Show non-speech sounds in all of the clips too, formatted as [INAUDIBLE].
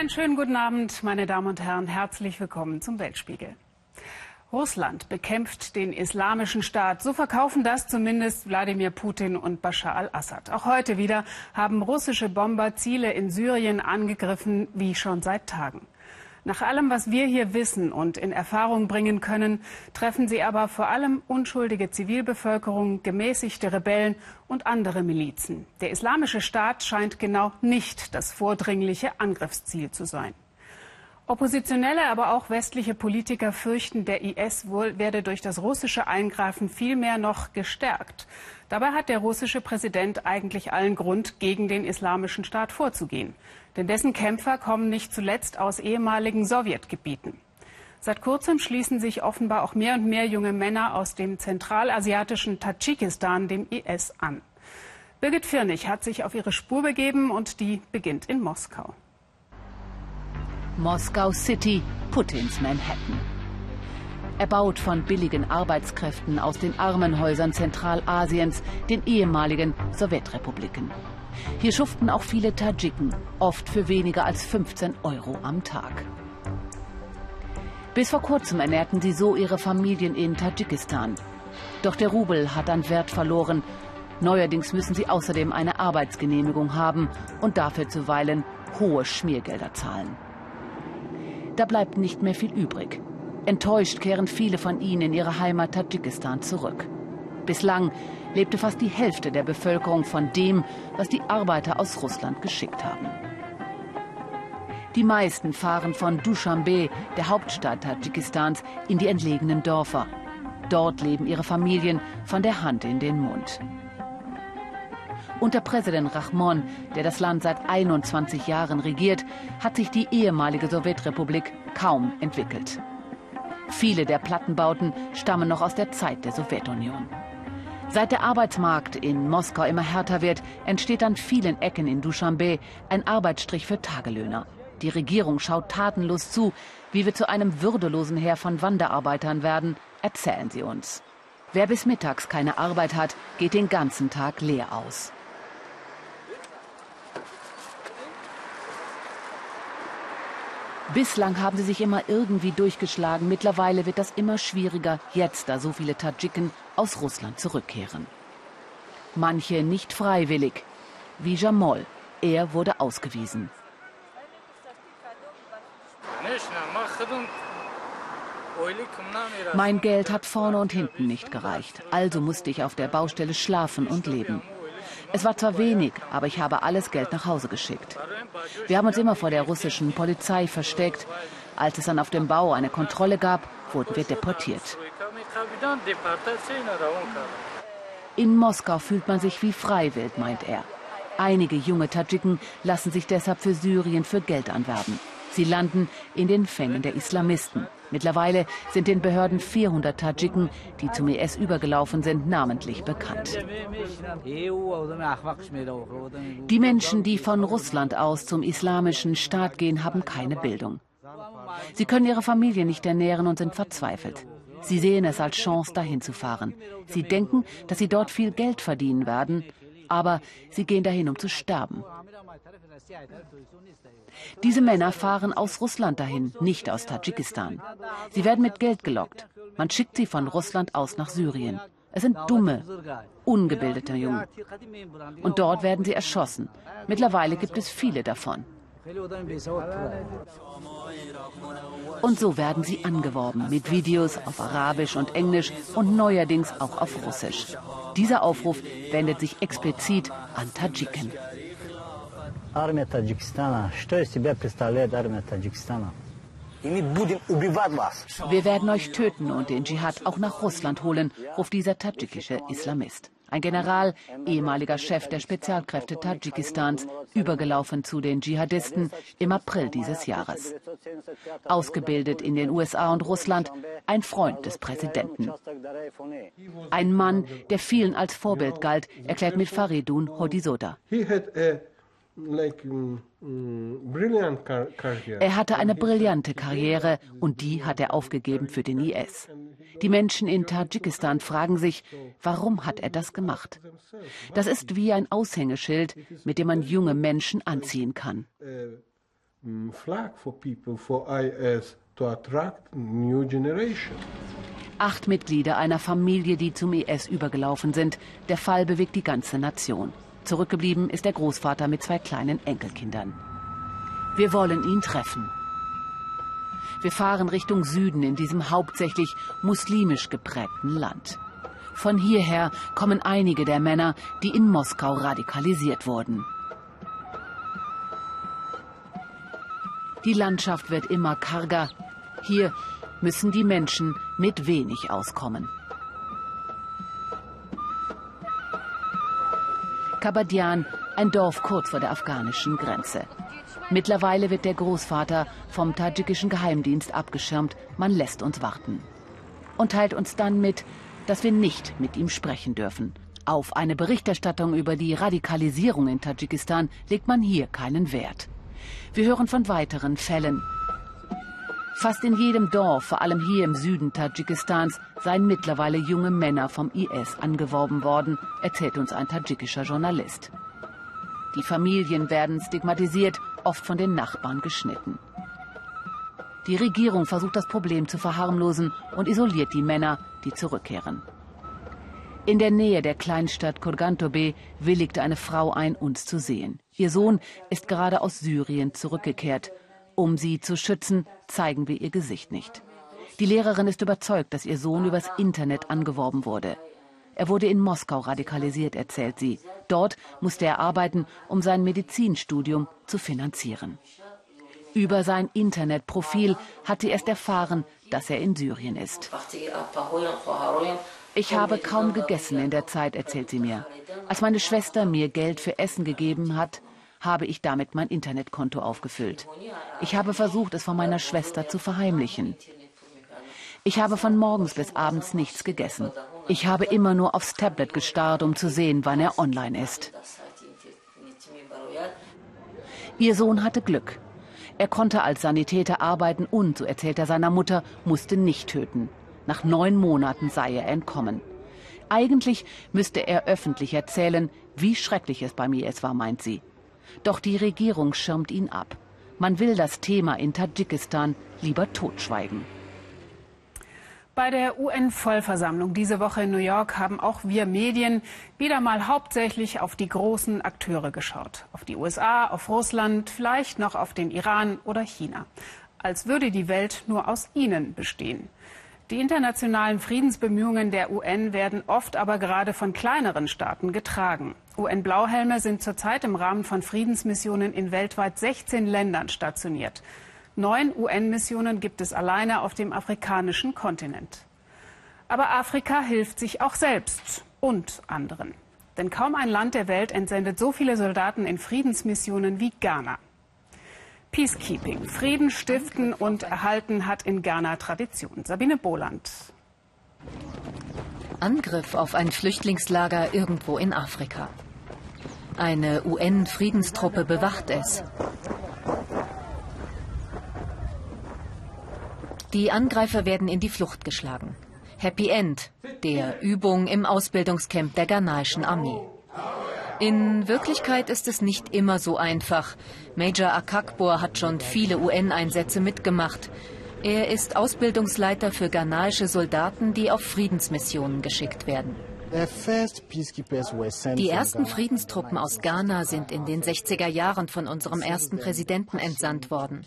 Einen schönen guten Abend, meine Damen und Herren. Herzlich willkommen zum Weltspiegel. Russland bekämpft den islamischen Staat. So verkaufen das zumindest Wladimir Putin und Bashar al-Assad. Auch heute wieder haben russische Bomber Ziele in Syrien angegriffen, wie schon seit Tagen. Nach allem, was wir hier wissen und in Erfahrung bringen können, treffen sie aber vor allem unschuldige Zivilbevölkerung, gemäßigte Rebellen und andere Milizen. Der Islamische Staat scheint genau nicht das vordringliche Angriffsziel zu sein. Oppositionelle, aber auch westliche Politiker fürchten, der IS wohl werde durch das russische Eingreifen vielmehr noch gestärkt. Dabei hat der russische Präsident eigentlich allen Grund, gegen den Islamischen Staat vorzugehen. Denn dessen Kämpfer kommen nicht zuletzt aus ehemaligen Sowjetgebieten. Seit kurzem schließen sich offenbar auch mehr und mehr junge Männer aus dem zentralasiatischen Tadschikistan dem IS an. Birgit Firnig hat sich auf ihre Spur begeben und die beginnt in Moskau. Moskau City, Putins Manhattan. Erbaut von billigen Arbeitskräften aus den Armenhäusern Zentralasiens, den ehemaligen Sowjetrepubliken. Hier schuften auch viele Tadschiken, oft für weniger als 15 Euro am Tag. Bis vor kurzem ernährten sie so ihre Familien in Tadschikistan. Doch der Rubel hat an Wert verloren. Neuerdings müssen sie außerdem eine Arbeitsgenehmigung haben und dafür zuweilen hohe Schmiergelder zahlen. Da bleibt nicht mehr viel übrig. Enttäuscht kehren viele von ihnen in ihre Heimat Tadschikistan zurück. Bislang lebte fast die Hälfte der Bevölkerung von dem, was die Arbeiter aus Russland geschickt haben. Die meisten fahren von Dushanbe, der Hauptstadt Tadschikistans, in die entlegenen Dörfer. Dort leben ihre Familien von der Hand in den Mund. Unter Präsident Rahmon, der das Land seit 21 Jahren regiert, hat sich die ehemalige Sowjetrepublik kaum entwickelt. Viele der Plattenbauten stammen noch aus der Zeit der Sowjetunion. Seit der Arbeitsmarkt in Moskau immer härter wird, entsteht an vielen Ecken in Duschanbe ein Arbeitsstrich für Tagelöhner. Die Regierung schaut tatenlos zu, wie wir zu einem würdelosen Heer von Wanderarbeitern werden, erzählen sie uns. Wer bis mittags keine Arbeit hat, geht den ganzen Tag leer aus. Bislang haben sie sich immer irgendwie durchgeschlagen. Mittlerweile wird das immer schwieriger, jetzt da so viele Tadschiken aus Russland zurückkehren. Manche nicht freiwillig, wie Jamol. Er wurde ausgewiesen. Mein Geld hat vorne und hinten nicht gereicht, also musste ich auf der Baustelle schlafen und leben. Es war zwar wenig, aber ich habe alles Geld nach Hause geschickt. Wir haben uns immer vor der russischen Polizei versteckt. Als es dann auf dem Bau eine Kontrolle gab, wurden wir deportiert. In Moskau fühlt man sich wie Freiwild, meint er. Einige junge Tadschiken lassen sich deshalb für Syrien für Geld anwerben. Sie landen in den Fängen der Islamisten. Mittlerweile sind den Behörden 400 Tadschiken, die zum IS übergelaufen sind, namentlich bekannt. Die Menschen, die von Russland aus zum islamischen Staat gehen, haben keine Bildung. Sie können ihre Familie nicht ernähren und sind verzweifelt. Sie sehen es als Chance, dahin zu fahren. Sie denken, dass sie dort viel Geld verdienen werden, aber sie gehen dahin, um zu sterben. Diese Männer fahren aus Russland dahin, nicht aus Tadschikistan. Sie werden mit Geld gelockt. Man schickt sie von Russland aus nach Syrien. Es sind dumme, ungebildete Jungen. Und dort werden sie erschossen. Mittlerweile gibt es viele davon. Und so werden sie angeworben mit Videos auf Arabisch und Englisch und neuerdings auch auf Russisch. Dieser Aufruf wendet sich explizit an Tadschiken. армия Таджикистана. Что из себя представляет армия Таджикистана? Wir werden euch töten und den Dschihad auch nach Russland holen, ruft dieser tadschikische Islamist. Ein General, ehemaliger Chef der Spezialkräfte Tadschikistans, übergelaufen zu den Dschihadisten im April dieses Jahres. Ausgebildet in den USA und Russland, ein Freund des Präsidenten. Ein Mann, der vielen als Vorbild galt, erklärt mit Faridun Hodisoda. Er hatte eine brillante Karriere und die hat er aufgegeben für den IS. Die Menschen in Tadschikistan fragen sich, warum hat er das gemacht? Das ist wie ein Aushängeschild, mit dem man junge Menschen anziehen kann. mm, new generation. Acht Mitglieder einer Familie, die zum IS übergelaufen sind. Der Fall bewegt die ganze Nation. Zurückgeblieben ist der Großvater mit zwei kleinen Enkelkindern. Wir wollen ihn treffen. Wir fahren Richtung Süden in diesem hauptsächlich muslimisch geprägten Land. Von hierher kommen einige der Männer, die in Moskau radikalisiert wurden. Die Landschaft wird immer karger. Hier müssen die Menschen mit wenig auskommen. Kabadian, ein Dorf kurz vor der afghanischen Grenze. Mittlerweile wird der Großvater vom tadschikischen Geheimdienst abgeschirmt. Man lässt uns warten. Und teilt uns dann mit, dass wir nicht mit ihm sprechen dürfen. Auf eine Berichterstattung über die Radikalisierung in Tadschikistan legt man hier keinen Wert. Wir hören von weiteren Fällen. Fast in jedem Dorf, vor allem hier im Süden Tadschikistans, seien mittlerweile junge Männer vom IS angeworben worden, erzählt uns ein tadschikischer Journalist. Die Familien werden stigmatisiert, oft von den Nachbarn geschnitten. Die Regierung versucht das Problem zu verharmlosen und isoliert die Männer, die zurückkehren. In der Nähe der Kleinstadt Kurgantobe willigte eine Frau ein, uns zu sehen. Ihr Sohn ist gerade aus Syrien zurückgekehrt. Um sie zu schützen, zeigen wir ihr Gesicht nicht. Die Lehrerin ist überzeugt, dass ihr Sohn übers Internet angeworben wurde. Er wurde in Moskau radikalisiert, erzählt sie. Dort musste er arbeiten, um sein Medizinstudium zu finanzieren. Über sein Internetprofil hat sie erst erfahren, dass er in Syrien ist. Ich habe kaum gegessen in der Zeit, erzählt sie mir. Als meine Schwester mir Geld für Essen gegeben hat, habe ich damit mein Internetkonto aufgefüllt. Ich habe versucht, es von meiner Schwester zu verheimlichen. Ich habe von morgens bis abends nichts gegessen. Ich habe immer nur aufs Tablet gestarrt, um zu sehen, wann er online ist. Ihr Sohn hatte Glück. Er konnte als Sanitäter arbeiten und, so erzählt er seiner Mutter, musste nicht töten. Nach neun Monaten sei er entkommen. Eigentlich müsste er öffentlich erzählen, wie schrecklich es bei mir es war, meint sie. Doch die Regierung schirmt ihn ab. Man will das Thema in Tadschikistan lieber totschweigen. Bei der UN-Vollversammlung diese Woche in New York haben auch wir Medien wieder mal hauptsächlich auf die großen Akteure geschaut. Auf die USA, auf Russland, vielleicht noch auf den Iran oder China. Als würde die Welt nur aus ihnen bestehen. Die internationalen Friedensbemühungen der UN werden oft aber gerade von kleineren Staaten getragen. UN-Blauhelme sind zurzeit im Rahmen von Friedensmissionen in weltweit 16 Ländern stationiert. Neun UN-Missionen gibt es alleine auf dem afrikanischen Kontinent. Aber Afrika hilft sich auch selbst und anderen. Denn kaum ein Land der Welt entsendet so viele Soldaten in Friedensmissionen wie Ghana. Peacekeeping, Frieden stiften und erhalten hat in Ghana Tradition. Sabine Boland. Angriff auf ein Flüchtlingslager irgendwo in Afrika. Eine UN-Friedenstruppe bewacht es. Die Angreifer werden in die Flucht geschlagen. Happy End, der Übung im Ausbildungscamp der ghanaischen Armee. In Wirklichkeit ist es nicht immer so einfach. Major Akakbor hat schon viele UN-Einsätze mitgemacht. Er ist Ausbildungsleiter für ghanaische Soldaten, die auf Friedensmissionen geschickt werden. Die ersten Friedenstruppen aus Ghana sind in den 60er Jahren von unserem ersten Präsidenten entsandt worden.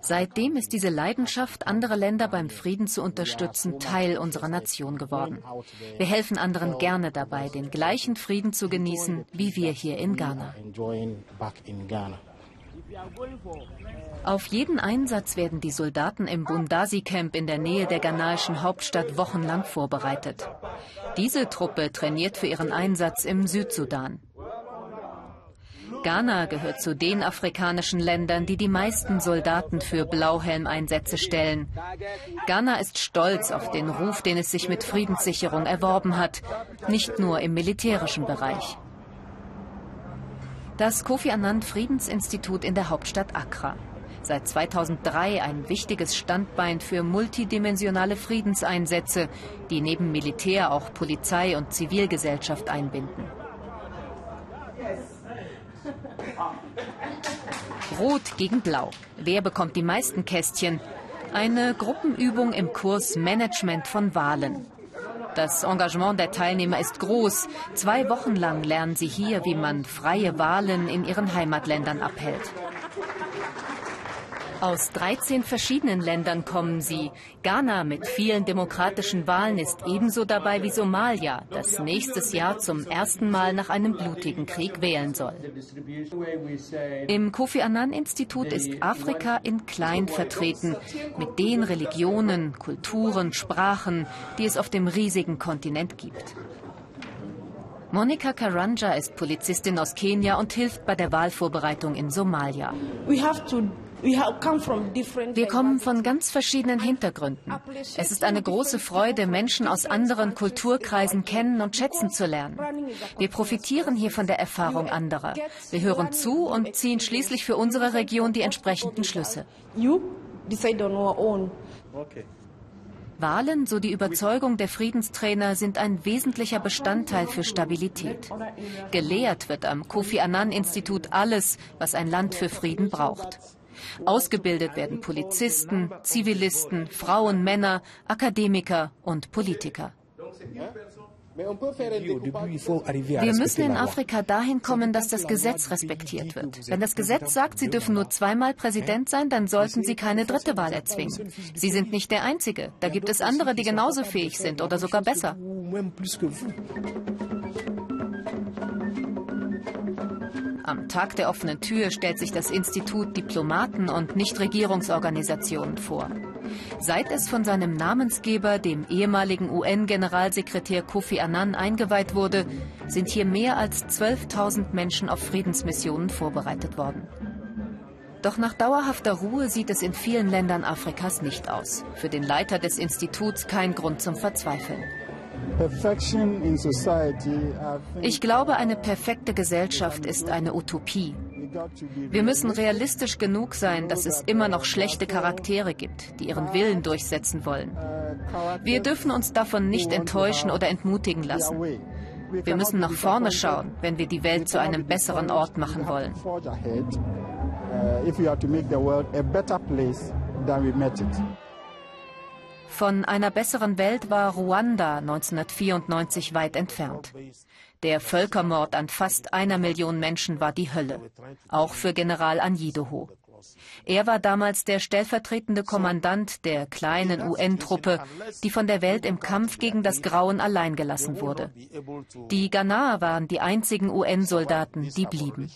Seitdem ist diese Leidenschaft, andere Länder beim Frieden zu unterstützen, Teil unserer Nation geworden. Wir helfen anderen gerne dabei, den gleichen Frieden zu genießen, wie wir hier in Ghana. Auf jeden Einsatz werden die Soldaten im Bundasi-Camp in der Nähe der ghanaischen Hauptstadt wochenlang vorbereitet. Diese Truppe trainiert für ihren Einsatz im Südsudan. Ghana gehört zu den afrikanischen Ländern, die die meisten Soldaten für Blauhelmeinsätze stellen. Ghana ist stolz auf den Ruf, den es sich mit Friedenssicherung erworben hat, nicht nur im militärischen Bereich. Das Kofi Annan Friedensinstitut in der Hauptstadt Accra. Seit 2003 ein wichtiges Standbein für multidimensionale Friedenseinsätze, die neben Militär auch Polizei und Zivilgesellschaft einbinden. Rot gegen Blau. Wer bekommt die meisten Kästchen? Eine Gruppenübung im Kurs Management von Wahlen. Das Engagement der Teilnehmer ist groß. Zwei Wochen lang lernen sie hier, wie man freie Wahlen in ihren Heimatländern abhält. Aus 13 verschiedenen Ländern kommen sie. Ghana mit vielen demokratischen Wahlen ist ebenso dabei wie Somalia, das nächstes Jahr zum ersten Mal nach einem blutigen Krieg wählen soll. Im Kofi Annan Institut ist Afrika in klein vertreten, mit den Religionen, Kulturen, Sprachen, die es auf dem riesigen Kontinent gibt. Monika Karanja ist Polizistin aus Kenia und hilft bei der Wahlvorbereitung in Somalia. Wir kommen von ganz verschiedenen Hintergründen. Es ist eine große Freude, Menschen aus anderen Kulturkreisen kennen und schätzen zu lernen. Wir profitieren hier von der Erfahrung anderer. Wir hören zu und ziehen schließlich für unsere Region die entsprechenden Schlüsse. Wahlen, so die Überzeugung der Friedenstrainer, sind ein wesentlicher Bestandteil für Stabilität. Gelehrt wird am Kofi Annan Institut alles, was ein Land für Frieden braucht. Ausgebildet werden Polizisten, Zivilisten, Frauen, Männer, Akademiker und Politiker. Wir müssen in Afrika dahin kommen, dass das Gesetz respektiert wird. Wenn das Gesetz sagt, Sie dürfen nur zweimal Präsident sein, dann sollten Sie keine dritte Wahl erzwingen. Sie sind nicht der Einzige. Da gibt es andere, die genauso fähig sind oder sogar besser. Am Tag der offenen Tür stellt sich das Institut Diplomaten und Nichtregierungsorganisationen vor. Seit es von seinem Namensgeber, dem ehemaligen UN-Generalsekretär Kofi Annan, eingeweiht wurde, sind hier mehr als 12.000 Menschen auf Friedensmissionen vorbereitet worden. Doch nach dauerhafter Ruhe sieht es in vielen Ländern Afrikas nicht aus. Für den Leiter des Instituts kein Grund zum Verzweifeln. Ich glaube, eine perfekte Gesellschaft ist eine Utopie. Wir müssen realistisch genug sein, dass es immer noch schlechte Charaktere gibt, die ihren Willen durchsetzen wollen. Wir dürfen uns davon nicht enttäuschen oder entmutigen lassen. Wir müssen nach vorne schauen, wenn wir die Welt zu einem besseren Ort machen wollen. Von einer besseren Welt war Ruanda 1994 weit entfernt. Der Völkermord an fast einer Million Menschen war die Hölle, auch für General Anjidoho. Er war damals der stellvertretende Kommandant der kleinen UN-Truppe, die von der Welt im Kampf gegen das Grauen allein gelassen wurde. Die Ghanaer waren die einzigen UN-Soldaten, die blieben.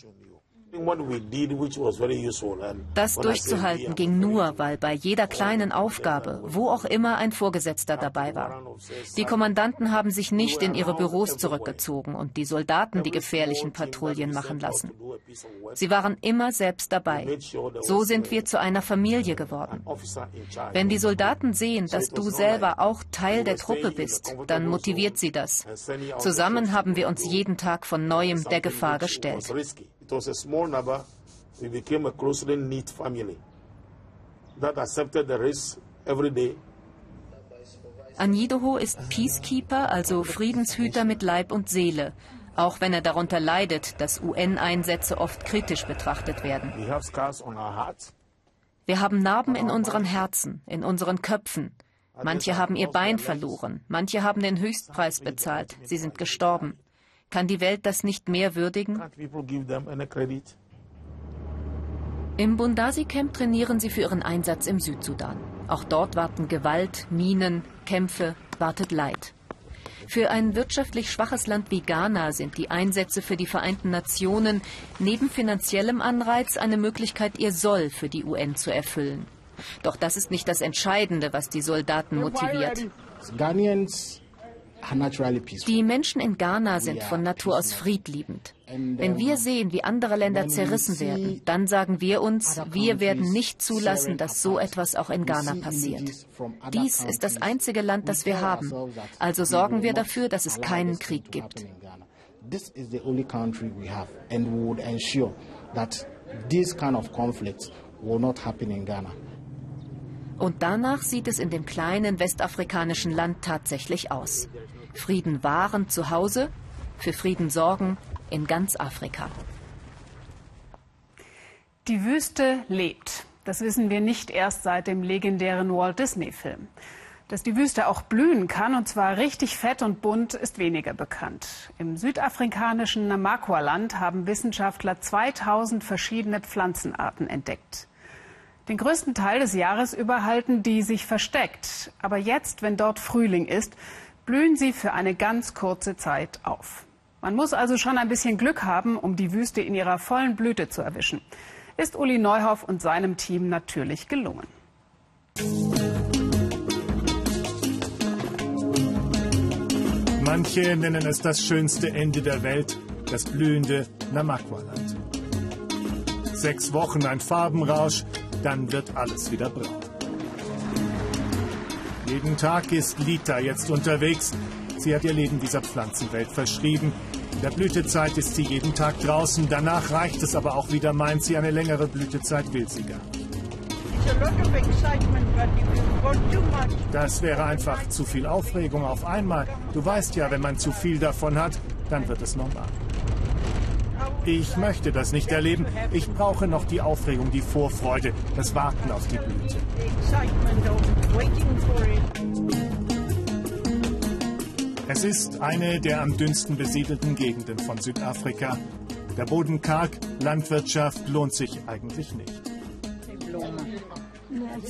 Das durchzuhalten ging nur, weil bei jeder kleinen Aufgabe, wo auch immer ein Vorgesetzter dabei war. Die Kommandanten haben sich nicht in ihre Büros zurückgezogen und die Soldaten die gefährlichen Patrouillen machen lassen. Sie waren immer selbst dabei. So sind wir zu einer Familie geworden. Wenn die Soldaten sehen, dass du selber auch Teil der Truppe bist, dann motiviert sie das. Zusammen haben wir uns jeden Tag von neuem der Gefahr gestellt. It was a small number. We became a closely knit family that accepted the risk every day. Anidoho ist Peacekeeper, also Friedenshüter mit Leib und Seele, auch wenn er darunter leidet, dass UN-Einsätze oft kritisch betrachtet werden. Wir haben Narben in unseren Herzen, in unseren Köpfen. Manche haben ihr Bein verloren, manche haben den Höchstpreis bezahlt, sie sind gestorben. Kann die Welt das nicht mehr würdigen? Im Bundasi-Camp trainieren sie für ihren Einsatz im Südsudan. Auch dort warten Gewalt, Minen, Kämpfe, wartet Leid. Für ein wirtschaftlich schwaches Land wie Ghana sind die Einsätze für die Vereinten Nationen neben finanziellem Anreiz eine Möglichkeit, ihr Soll für die UN zu erfüllen. Doch das ist nicht das Entscheidende, was die Soldaten motiviert. Die Menschen in Ghana sind von Natur aus friedliebend. Wenn wir sehen, wie andere Länder zerrissen werden, dann sagen wir uns, wir werden nicht zulassen, dass so etwas auch in Ghana passiert. Dies ist das einzige Land, das wir haben. Also sorgen wir dafür, dass es keinen Krieg gibt. This is the only country we have, and we would ensure that these kind of conflicts will not happen in Ghana. Und danach sieht es in dem kleinen westafrikanischen Land tatsächlich aus. Frieden wahren zu Hause, für Frieden sorgen in ganz Afrika. Die Wüste lebt. Das wissen wir nicht erst seit dem legendären Walt Disney-Film. Dass die Wüste auch blühen kann, und zwar richtig fett und bunt, ist weniger bekannt. Im südafrikanischen Namakwa-Land haben Wissenschaftler 2000 verschiedene Pflanzenarten entdeckt. Den größten Teil des Jahres über halten die sich versteckt. Aber jetzt, wenn dort Frühling ist, blühen sie für eine ganz kurze Zeit auf. Man muss also schon ein bisschen Glück haben, um die Wüste in ihrer vollen Blüte zu erwischen ist Uli Neuhoff und seinem Team natürlich gelungen. Manche nennen es das schönste Ende der Welt, das blühende Namakwa-Land. Sechs Wochen ein Farbenrausch, dann wird alles wieder braun. Jeden Tag ist Lita jetzt unterwegs. Sie hat ihr Leben dieser Pflanzenwelt verschrieben in der Blütezeit ist sie jeden Tag draußen. Danach reicht es aber auch wieder, meint sie. Eine längere Blütezeit will sie gar nicht. Das wäre einfach zu viel Aufregung auf einmal. Du weißt ja, wenn man zu viel davon hat, dann wird es normal. Ich möchte das nicht erleben. Ich brauche noch die Aufregung, die Vorfreude, das Warten auf die Blüte. Es ist eine der am dünnsten besiedelten Gegenden von Südafrika. Der Boden karg, Landwirtschaft lohnt sich eigentlich nicht.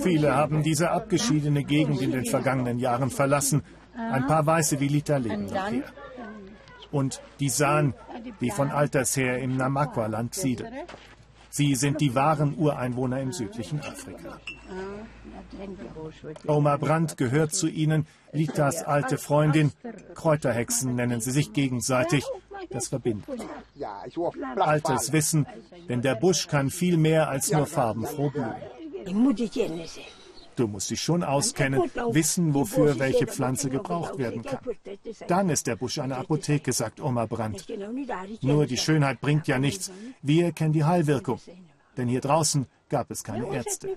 Viele haben diese abgeschiedene Gegend in den vergangenen Jahren verlassen. Ein paar Weiße wie Lita leben noch hier. Und die San, die von alters her im Namakwa-Land siedeln. Sie sind die wahren Ureinwohner im südlichen Afrika. Oma Brandt gehört zu ihnen, Litas alte Freundin. Kräuterhexen nennen sie sich gegenseitig. Das verbindet. Altes Wissen, denn der Busch kann viel mehr als nur farbenfroh blühen. Du musst dich schon auskennen, wissen, wofür welche Pflanze gebraucht werden kann. Dann ist der Busch eine Apotheke, sagt Oma Brandt. Nur die Schönheit bringt ja nichts. Wir kennen die Heilwirkung. Denn hier draußen gab es keine Ärzte.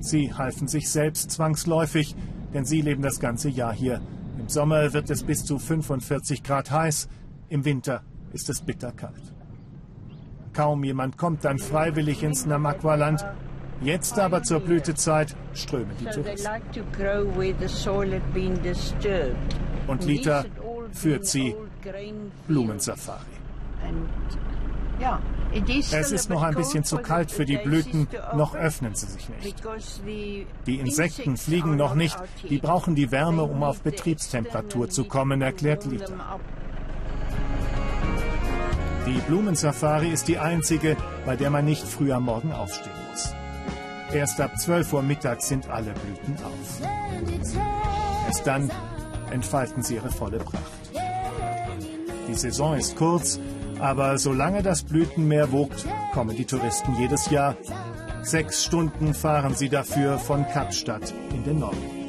Sie halfen sich selbst zwangsläufig, denn sie leben das ganze Jahr hier. Im Sommer wird es bis zu 45 Grad heiß, im Winter ist es bitterkalt. Kaum jemand kommt dann freiwillig ins Namakwa-Land, Jetzt aber zur Blütezeit strömen die Touristen. Und Lita führt sie Blumensafari. Es ist noch ein bisschen zu kalt für die Blüten, noch öffnen sie sich nicht. Die Insekten fliegen noch nicht, die brauchen die Wärme, um auf Betriebstemperatur zu kommen, erklärt Lita. Die Blumensafari ist die einzige, bei der man nicht früh am Morgen aufstehen muss. Erst ab 12 Uhr mittags sind alle Blüten auf. Erst dann entfalten sie ihre volle Pracht. Die Saison ist kurz, aber solange das Blütenmeer wogt, kommen die Touristen jedes Jahr. Sechs Stunden fahren sie dafür von Kapstadt in den Norden.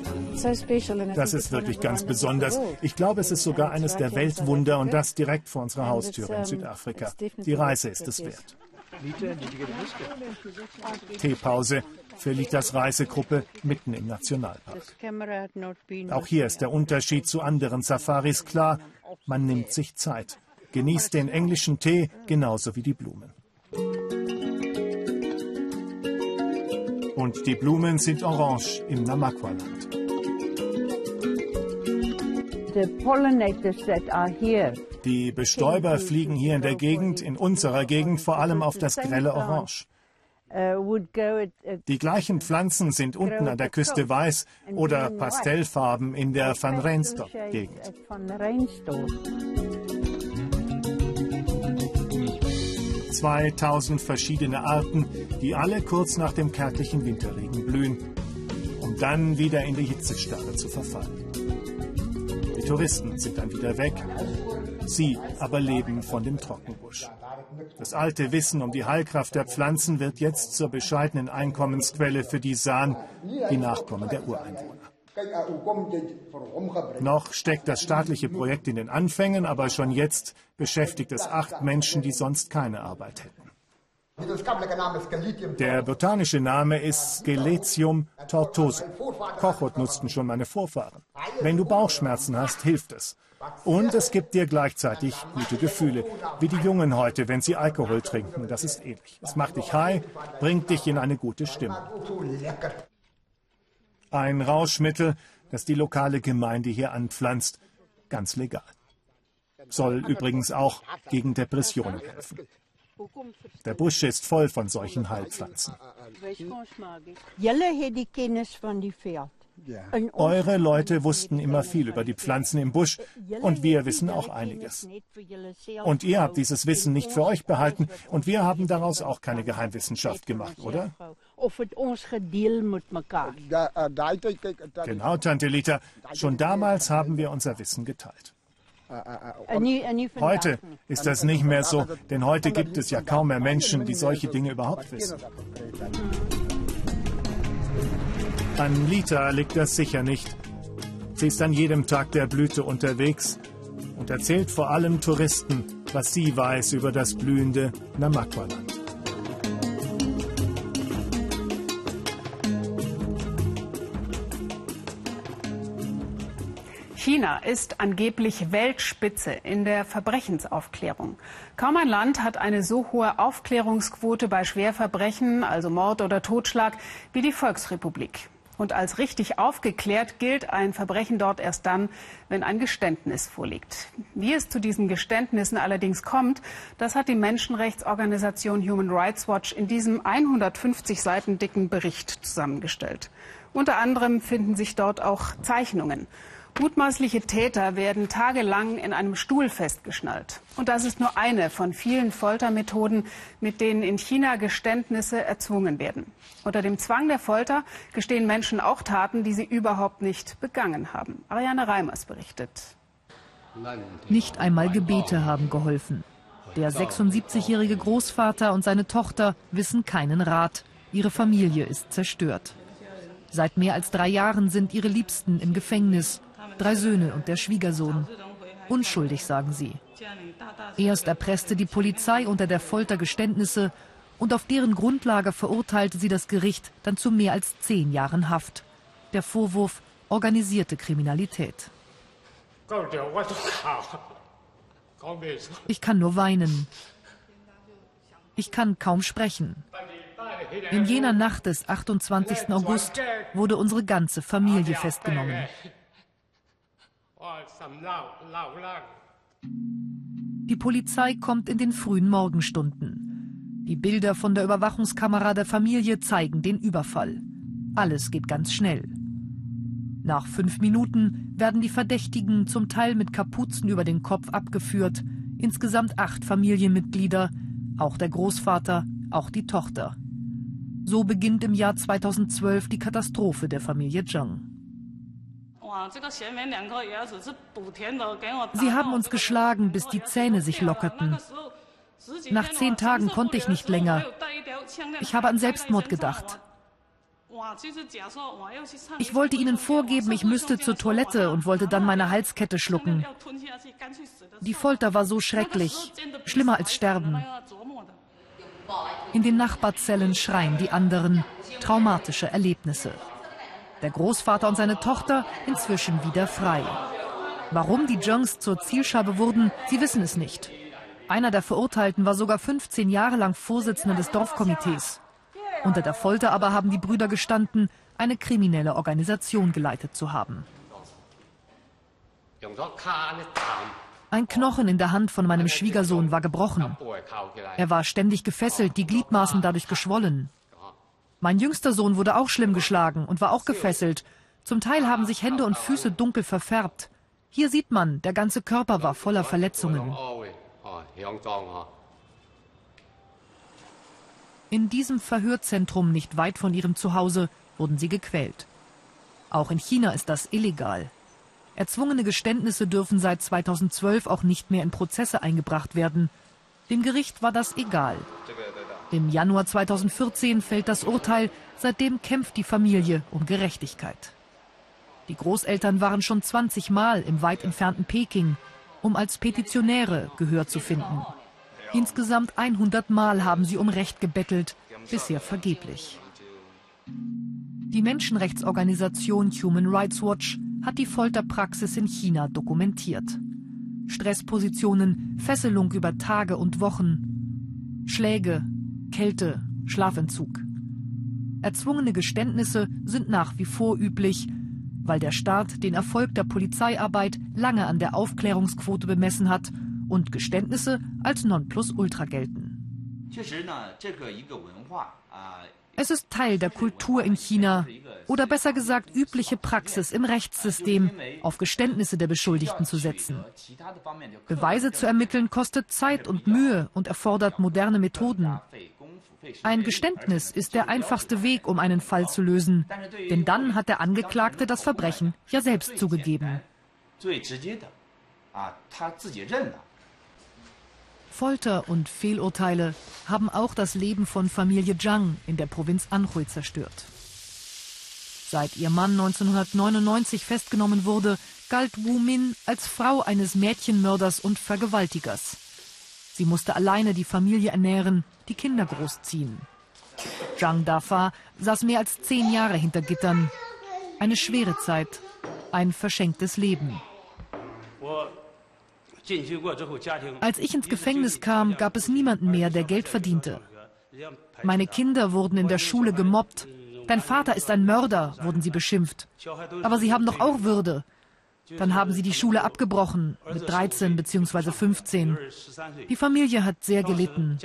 Das ist wirklich ganz besonders. Ich glaube, es ist sogar eines der Weltwunder und das direkt vor unserer Haustür in Südafrika. Die Reise ist es wert. Teepause für Litas Reisegruppe mitten im Nationalpark. Auch hier ist der Unterschied zu anderen Safaris klar. Man nimmt sich Zeit, genießt den englischen Tee genauso wie die Blumen. Und die Blumen sind orange im Namakwa-Land. Die Bestäuber fliegen hier in der Gegend, in unserer Gegend vor allem auf das grelle Orange. Die gleichen Pflanzen sind unten an der Küste weiß oder Pastellfarben in der Van Reinsdorp-Gegend. 2000 verschiedene Arten, die alle kurz nach dem kärglichen Winterregen blühen, um dann wieder in die Hitzestarre zu verfallen. Die Touristen sind dann wieder weg. Sie aber leben von dem Trockenbusch. Das alte Wissen um die Heilkraft der Pflanzen wird jetzt zur bescheidenen Einkommensquelle für die San, die Nachkommen der Ureinwohner. Noch steckt das staatliche Projekt in den Anfängen, aber schon jetzt beschäftigt es acht Menschen, die sonst keine Arbeit hätten. Der botanische Name ist Skeletium tortuosum. Kochot nutzten schon meine Vorfahren. Wenn du Bauchschmerzen hast, hilft es. Und es gibt dir gleichzeitig gute Gefühle, wie die Jungen heute, wenn sie Alkohol trinken. Das ist ähnlich. Es macht dich high, bringt dich in eine gute Stimmung. Ein Rauschmittel, das die lokale Gemeinde hier anpflanzt. Ganz legal. Soll übrigens auch gegen Depressionen helfen. Der Busch ist voll von solchen Heilpflanzen. Eure Leute wussten immer viel über die Pflanzen im Busch und wir wissen auch einiges. Und ihr habt dieses Wissen nicht für euch behalten und wir haben daraus auch keine Geheimwissenschaft gemacht, oder? Genau, Tante Lita. Schon damals haben wir unser Wissen geteilt. Heute ist das nicht mehr so, denn heute gibt es ja kaum mehr Menschen, die solche Dinge überhaupt wissen. An Lita liegt das sicher nicht. Sie ist an jedem Tag der Blüte unterwegs und erzählt vor allem Touristen, was sie weiß über das blühende Namakwa-Land. China ist angeblich Weltspitze in der Verbrechensaufklärung. Kaum ein Land hat eine so hohe Aufklärungsquote bei Schwerverbrechen, also Mord oder Totschlag, wie die Volksrepublik. Und als richtig aufgeklärt gilt ein Verbrechen dort erst dann, wenn ein Geständnis vorliegt. Wie es zu diesen Geständnissen allerdings kommt, das hat die Menschenrechtsorganisation Human Rights Watch in diesem 150 Seiten dicken Bericht zusammengestellt. Unter anderem finden sich dort auch Zeichnungen. Mutmaßliche Täter werden tagelang in einem Stuhl festgeschnallt. Und das ist nur eine von vielen Foltermethoden, mit denen in China Geständnisse erzwungen werden. Unter dem Zwang der Folter gestehen Menschen auch Taten, die sie überhaupt nicht begangen haben. Ariane Reimers berichtet. Nicht einmal Gebete haben geholfen. Der 76-jährige Großvater und seine Tochter wissen keinen Rat. Ihre Familie ist zerstört. Seit mehr als drei Jahren sind ihre Liebsten im Gefängnis drei Söhne und der Schwiegersohn. Unschuldig, sagen sie. Erst erpresste die Polizei unter der Folter Geständnisse und auf deren Grundlage verurteilte sie das Gericht dann zu mehr als zehn Jahren Haft. Der Vorwurf organisierte Kriminalität. Ich kann nur weinen. Ich kann kaum sprechen. In jener Nacht des 28. August wurde unsere ganze Familie festgenommen. Die Polizei kommt in den frühen Morgenstunden. Die Bilder von der Überwachungskamera der Familie zeigen den Überfall. Alles geht ganz schnell. Nach fünf Minuten werden die Verdächtigen zum Teil mit Kapuzen über den Kopf abgeführt. Insgesamt acht Familienmitglieder, auch der Großvater, auch die Tochter. So beginnt im Jahr 2012 die Katastrophe der Familie Zhang. Sie haben uns geschlagen, bis die Zähne sich lockerten. Nach zehn Tagen konnte ich nicht länger. Ich habe an Selbstmord gedacht. Ich wollte ihnen vorgeben, ich müsste zur Toilette und wollte dann meine Halskette schlucken. Die Folter war so schrecklich, schlimmer als Sterben. In den Nachbarzellen schreien die anderen traumatische Erlebnisse. Der Großvater und seine Tochter inzwischen wieder frei. Warum die Jungs zur Zielscheibe wurden, sie wissen es nicht. Einer der Verurteilten war sogar 15 Jahre lang Vorsitzender des Dorfkomitees. Unter der Folter aber haben die Brüder gestanden, eine kriminelle Organisation geleitet zu haben. Ein Knochen in der Hand von meinem Schwiegersohn war gebrochen. Er war ständig gefesselt, die Gliedmaßen dadurch geschwollen. Mein jüngster Sohn wurde auch schlimm geschlagen und war auch gefesselt. Zum Teil haben sich Hände und Füße dunkel verfärbt. Hier sieht man, der ganze Körper war voller Verletzungen. In diesem Verhörzentrum nicht weit von ihrem Zuhause wurden sie gequält. Auch in China ist das illegal. Erzwungene Geständnisse dürfen seit 2012 auch nicht mehr in Prozesse eingebracht werden. Dem Gericht war das egal. Im Januar 2014 fällt das Urteil, seitdem kämpft die Familie um Gerechtigkeit. Die Großeltern waren schon 20 Mal im weit entfernten Peking, um als Petitionäre Gehör zu finden. Insgesamt 100 Mal haben sie um Recht gebettelt, bisher vergeblich. Die Menschenrechtsorganisation Human Rights Watch hat die Folterpraxis in China dokumentiert. Stresspositionen, Fesselung über Tage und Wochen, Schläge, Kälte, Schlafentzug. Erzwungene Geständnisse sind nach wie vor üblich, weil der Staat den Erfolg der Polizeiarbeit lange an der Aufklärungsquote bemessen hat und Geständnisse als Nonplusultra gelten. Es ist Teil der Kultur in China oder besser gesagt übliche Praxis im Rechtssystem, auf Geständnisse der Beschuldigten zu setzen. Beweise zu ermitteln kostet Zeit und Mühe und erfordert moderne Methoden. Ein Geständnis ist der einfachste Weg, um einen Fall zu lösen, denn dann hat der Angeklagte das Verbrechen ja selbst zugegeben. Folter und Fehlurteile haben auch das Leben von Familie Zhang in der Provinz Anhui zerstört. Seit ihr Mann 1999 festgenommen wurde, galt Wu Min als Frau eines Mädchenmörders und Vergewaltigers. Sie musste alleine die Familie ernähren, die Kinder großziehen. Zhang Dafa saß mehr als zehn Jahre hinter Gittern. Eine schwere Zeit, ein verschenktes Leben. Als ich ins Gefängnis kam, gab es niemanden mehr, der Geld verdiente. Meine Kinder wurden in der Schule gemobbt. Dein Vater ist ein Mörder, wurden sie beschimpft. Aber sie haben doch auch Würde. Dann haben sie die Schule abgebrochen, mit 13 bzw. 15. Die Familie hat sehr gelitten.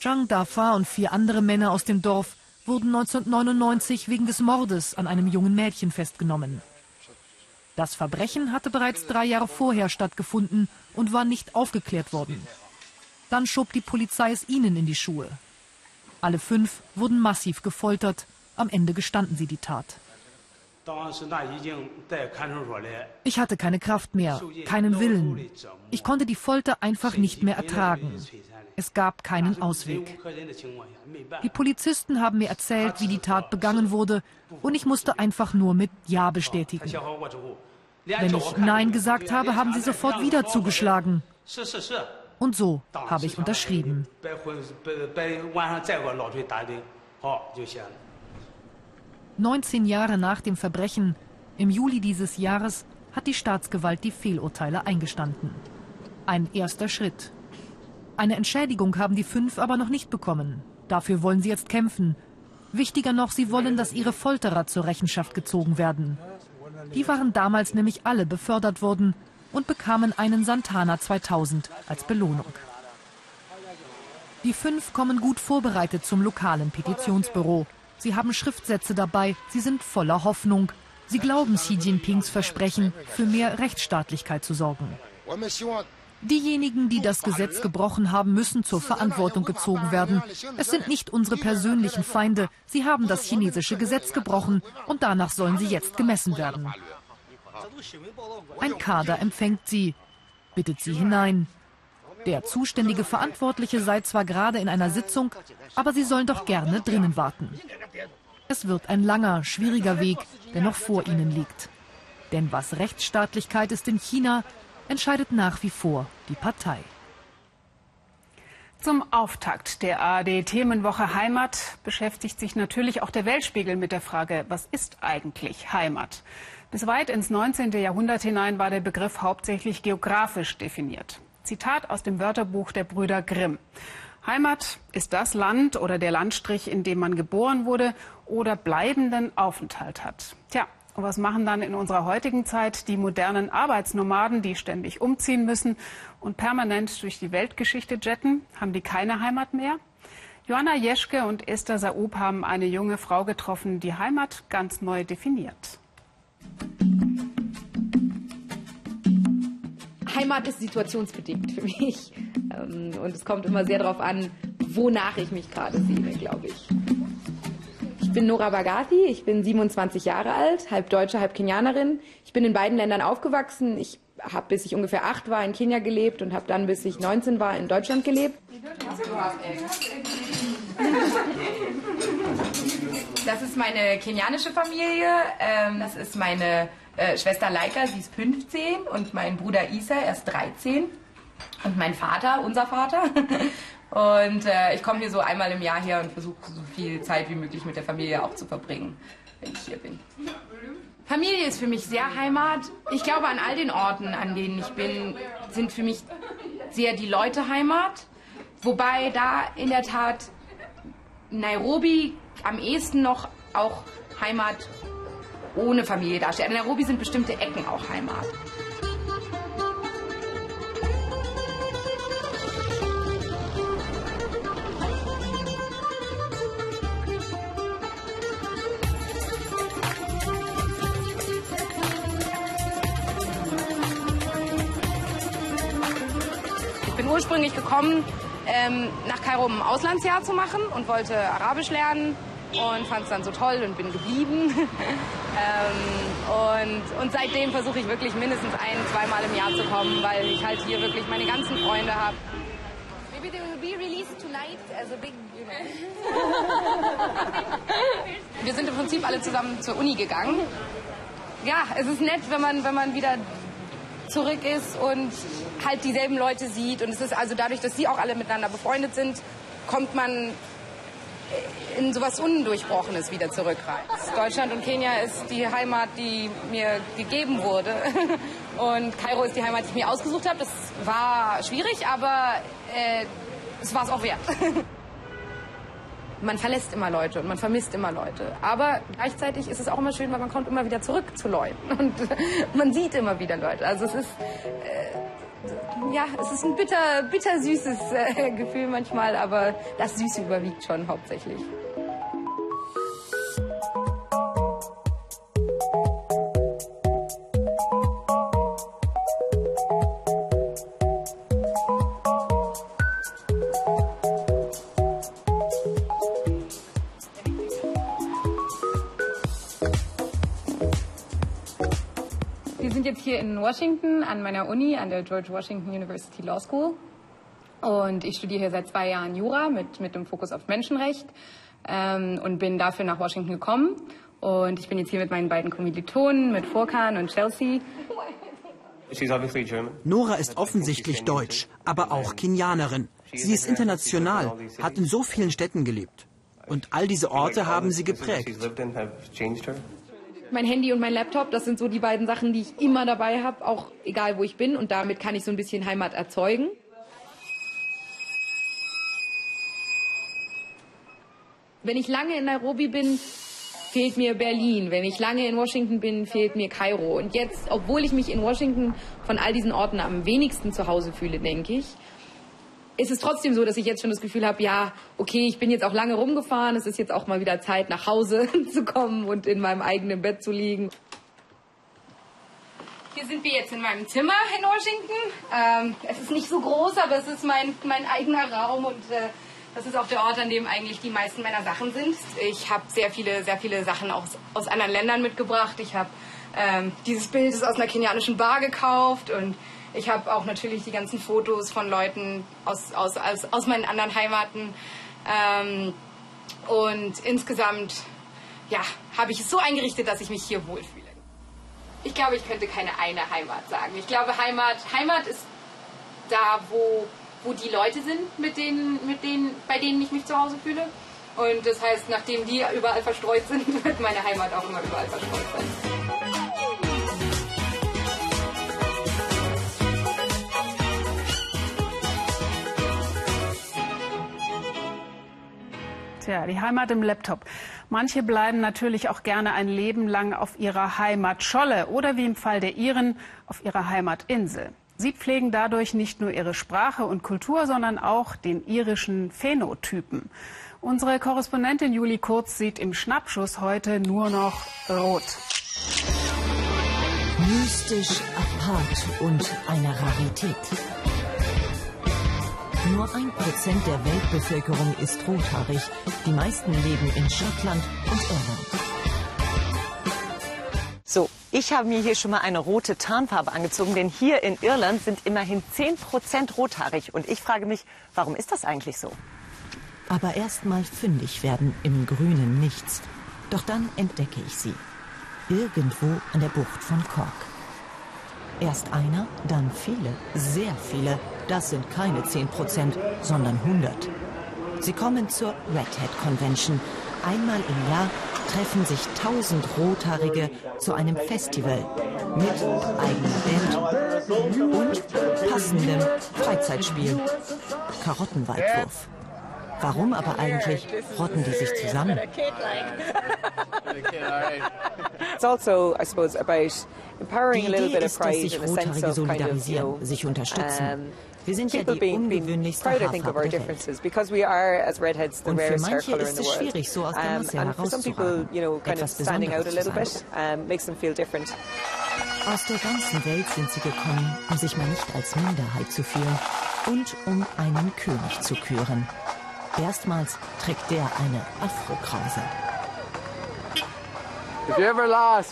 Zhang Dafa und vier andere Männer aus dem Dorf wurden 1999 wegen des Mordes an einem jungen Mädchen festgenommen. Das Verbrechen hatte bereits drei Jahre vorher stattgefunden und war nicht aufgeklärt worden. Dann schob die Polizei es ihnen in die Schuhe. Alle fünf wurden massiv gefoltert. Am Ende gestanden sie die Tat. Ich hatte keine Kraft mehr, keinen Willen. Ich konnte die Folter einfach nicht mehr ertragen. Es gab keinen Ausweg. Die Polizisten haben mir erzählt, wie die Tat begangen wurde, und ich musste einfach nur mit Ja bestätigen. Wenn ich Nein gesagt habe, haben sie sofort wieder zugeschlagen. Und so habe ich unterschrieben. 19 Jahre nach dem Verbrechen, im Juli dieses Jahres, hat die Staatsgewalt die Fehlurteile eingestanden. Ein erster Schritt. Eine Entschädigung haben die fünf aber noch nicht bekommen. Dafür wollen sie jetzt kämpfen. Wichtiger noch, sie wollen, dass ihre Folterer zur Rechenschaft gezogen werden. Die waren damals nämlich alle befördert worden und bekamen einen Santana 2000 als Belohnung. Die fünf kommen gut vorbereitet zum lokalen Petitionsbüro. Sie haben Schriftsätze dabei, sie sind voller Hoffnung. Sie glauben Xi Jinpings Versprechen, für mehr Rechtsstaatlichkeit zu sorgen. Diejenigen, die das Gesetz gebrochen haben, müssen zur Verantwortung gezogen werden. Es sind nicht unsere persönlichen Feinde. Sie haben das chinesische Gesetz gebrochen und danach sollen sie jetzt gemessen werden. Ein Kader empfängt sie, bittet sie hinein. Der zuständige Verantwortliche sei zwar gerade in einer Sitzung, aber sie sollen doch gerne drinnen warten. Es wird ein langer, schwieriger Weg, der noch vor ihnen liegt. Denn was Rechtsstaatlichkeit ist in China, entscheidet nach wie vor die Partei. Zum Auftakt der ARD-Themenwoche Heimat beschäftigt sich natürlich auch der Weltspiegel mit der Frage, was ist eigentlich Heimat? Bis weit ins 19. Jahrhundert hinein war der Begriff hauptsächlich geografisch definiert. Zitat aus dem Wörterbuch der Brüder Grimm. Heimat ist das Land oder der Landstrich, in dem man geboren wurde oder bleibenden Aufenthalt hat. Tja, und was machen dann in unserer heutigen Zeit die modernen Arbeitsnomaden, die ständig umziehen müssen und permanent durch die Weltgeschichte jetten? Haben die keine Heimat mehr? Johanna Jeschke und Esther Saub haben eine junge Frau getroffen, die Heimat ganz neu definiert. Heimat ist situationsbedingt für mich. Ähm, und es kommt immer sehr darauf an, wonach ich mich gerade sehne, glaube ich. Ich bin Nora Bagati, ich bin 27 Jahre alt, halb Deutsche, halb Kenianerin. Ich bin in beiden Ländern aufgewachsen. Ich habe bis ich ungefähr acht war in Kenia gelebt und habe dann bis ich 19 war in Deutschland gelebt. Das ist meine kenianische Familie. Ähm, das ist meine äh, Schwester Leika, sie ist 15 und mein Bruder Isa, er ist 13 und mein Vater, unser Vater. [LAUGHS] Und äh, ich komme hier so einmal im Jahr her und versuche so viel Zeit wie möglich mit der Familie auch zu verbringen, wenn ich hier bin. Familie ist für mich sehr Heimat. Ich glaube, an all den Orten, an denen ich bin, sind für mich sehr die Leute Heimat. Wobei da in der Tat Nairobi am ehesten noch auch Heimat ohne Familie darstellt. In Nairobi sind bestimmte Ecken auch Heimat. Ich bin ursprünglich gekommen, ähm, nach Kairo ein Auslandsjahr zu machen und wollte Arabisch lernen und fand es dann so toll und bin geblieben. [LAUGHS] ähm, und, und seitdem versuche ich wirklich mindestens ein, zweimal im Jahr zu kommen, weil ich halt hier wirklich meine ganzen Freunde habe. Maybe they will be released tonight as a big, you know. [LAUGHS] Wir sind im Prinzip alle zusammen zur Uni gegangen. Ja, es ist nett, wenn man, wenn man wieder zurück ist und halt dieselben Leute sieht. Und es ist also dadurch, dass sie auch alle miteinander befreundet sind, kommt man in sowas Undurchbrochenes wieder zurück rein. Deutschland und Kenia ist die Heimat, die mir gegeben wurde. [LAUGHS] Und Kairo ist die Heimat, die ich mir ausgesucht habe. Das war schwierig, aber äh, es war es auch wert. [LAUGHS] Man verlässt immer Leute und man vermisst immer Leute. Aber gleichzeitig ist es auch immer schön, weil man kommt immer wieder zurück zu Leuten. [LAUGHS] Und man sieht immer wieder Leute. Also es ist... Äh, ja, es ist ein bitter, bitter süßes äh, Gefühl manchmal, aber das Süße überwiegt schon hauptsächlich. In Washington an meiner Uni, an der George Washington University Law School. Und ich studiere hier seit zwei Jahren Jura mit, mit dem Fokus auf Menschenrecht ähm, und bin dafür nach Washington gekommen. Und ich bin jetzt hier mit meinen beiden Kommilitonen, mit Furkan und Chelsea. Nora ist offensichtlich deutsch, aber auch Kenianerin. Sie ist international, hat in so vielen Städten gelebt. Und all diese Orte haben sie geprägt. Mein Handy und mein Laptop, das sind so die beiden Sachen, die ich immer dabei habe, auch egal wo ich bin. Und damit kann ich so ein bisschen Heimat erzeugen. Wenn ich lange in Nairobi bin, fehlt mir Berlin. Wenn ich lange in Washington bin, fehlt mir Kairo. Und jetzt, obwohl ich mich in Washington von all diesen Orten am wenigsten zu Hause fühle, denke ich, ist es trotzdem so, dass ich jetzt schon das Gefühl habe, ja, okay, ich bin jetzt auch lange rumgefahren, es ist jetzt auch mal wieder Zeit, nach Hause [LAUGHS] zu kommen und in meinem eigenen Bett zu liegen. Hier sind wir jetzt in meinem Zimmer in Washington. Ähm, es ist nicht so groß, aber es ist mein, mein eigener Raum und äh, das ist auch der Ort, an dem eigentlich die meisten meiner Sachen sind. Ich habe sehr viele, sehr viele Sachen aus, aus anderen Ländern mitgebracht. Ich habe ähm, dieses Bild ist aus einer kenianischen Bar gekauft und ich habe auch natürlich die ganzen Fotos von Leuten aus, aus, aus, aus meinen anderen Heimaten. Ähm, und insgesamt ja, habe ich es so eingerichtet, dass ich mich hier wohlfühle. Ich glaube, ich könnte keine eine Heimat sagen. Ich glaube, Heimat, Heimat ist da, wo, wo die Leute sind, mit denen, mit denen, bei denen ich mich zu Hause fühle. Und das heißt, nachdem die überall verstreut sind, [LAUGHS] wird meine Heimat auch immer überall verstreut sein. Tja, die Heimat im Laptop. Manche bleiben natürlich auch gerne ein Leben lang auf ihrer Heimatscholle oder wie im Fall der Iren auf ihrer Heimatinsel. Sie pflegen dadurch nicht nur ihre Sprache und Kultur, sondern auch den irischen Phänotypen. Unsere Korrespondentin Juli Kurz sieht im Schnappschuss heute nur noch rot. Mystisch, apart und eine Rarität. Nur ein Prozent der Weltbevölkerung ist rothaarig. Die meisten leben in Schottland und Irland. So, ich habe mir hier schon mal eine rote Tarnfarbe angezogen, denn hier in Irland sind immerhin 10 Prozent rothaarig. Und ich frage mich, warum ist das eigentlich so? Aber erst mal fündig werden im grünen Nichts. Doch dann entdecke ich sie. Irgendwo an der Bucht von Cork. Erst einer, dann viele, sehr viele. Das sind keine 10 Prozent, sondern 100. Sie kommen zur Red Hat Convention. Einmal im Jahr treffen sich tausend Rothaarige zu einem Festival mit eigener Band und passendem Freizeitspiel. Karottenweitwurf. Warum aber eigentlich rotten die sich zusammen? Also, die Idee ist, dass sich Rothaarige solidarisieren, sich unterstützen. Wir sind ja die ungewöhnlichste Haarfarbe der Welt. Und für manche ist es schwierig, so aus der Masse herauszuragen, etwas Besonderes zu sein. Aus der ganzen Welt sind sie gekommen, um sich mal nicht als Minderheit zu fühlen und um einen König zu küren. Erstmals trägt der eine Afro-Krause.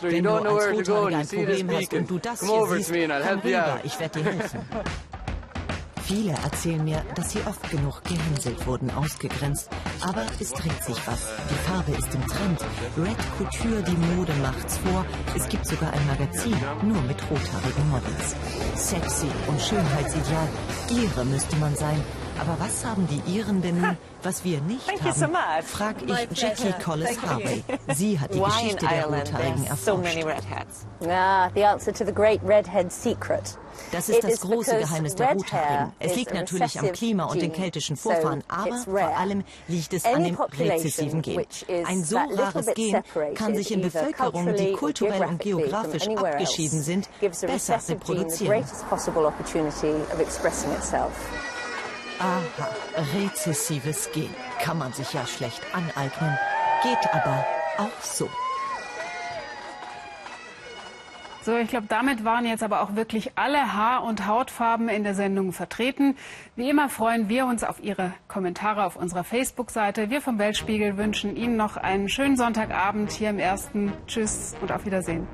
Wenn du als Rothaariger ein Problem hast und du das hier siehst, komm rüber, ich werde dir helfen. Viele erzählen mir, dass sie oft genug gehänselt wurden, ausgegrenzt. Aber es dreht sich was. Die Farbe ist im Trend. Red Couture, die Mode macht's vor. Es gibt sogar ein Magazin, nur mit rothaarigen Models. Sexy und Schönheitsideal. Ihre müsste man sein. Aber was haben die Iren denn nun, was wir nicht Thank haben? you so much. Frag ich My Jackie pleasure. Collis Thank you. Harvey. Sie hat die Geschichte der Rothaarigen erforscht. many redheads? Ah, the answer to the great redhead secret. Das ist It das große Geheimnis der Rothaarigen. Es is liegt natürlich am Klima und den keltischen Vorfahren, aber vor allem liegt es an dem rezessiven Gen. Ein so rares Gen kann sich in Bevölkerungen, die kulturell und geografisch abgeschieden sind, besser reproduzieren. Aha, rezessives Gen. Kann man sich ja schlecht aneignen. Geht aber auch so. So, ich glaube, damit waren jetzt aber auch wirklich alle Haar- und Hautfarben in der Sendung vertreten. Wie immer freuen wir uns auf Ihre Kommentare auf unserer Facebook-Seite. Wir vom Weltspiegel wünschen Ihnen noch einen schönen Sonntagabend hier im Ersten. Tschüss und auf Wiedersehen.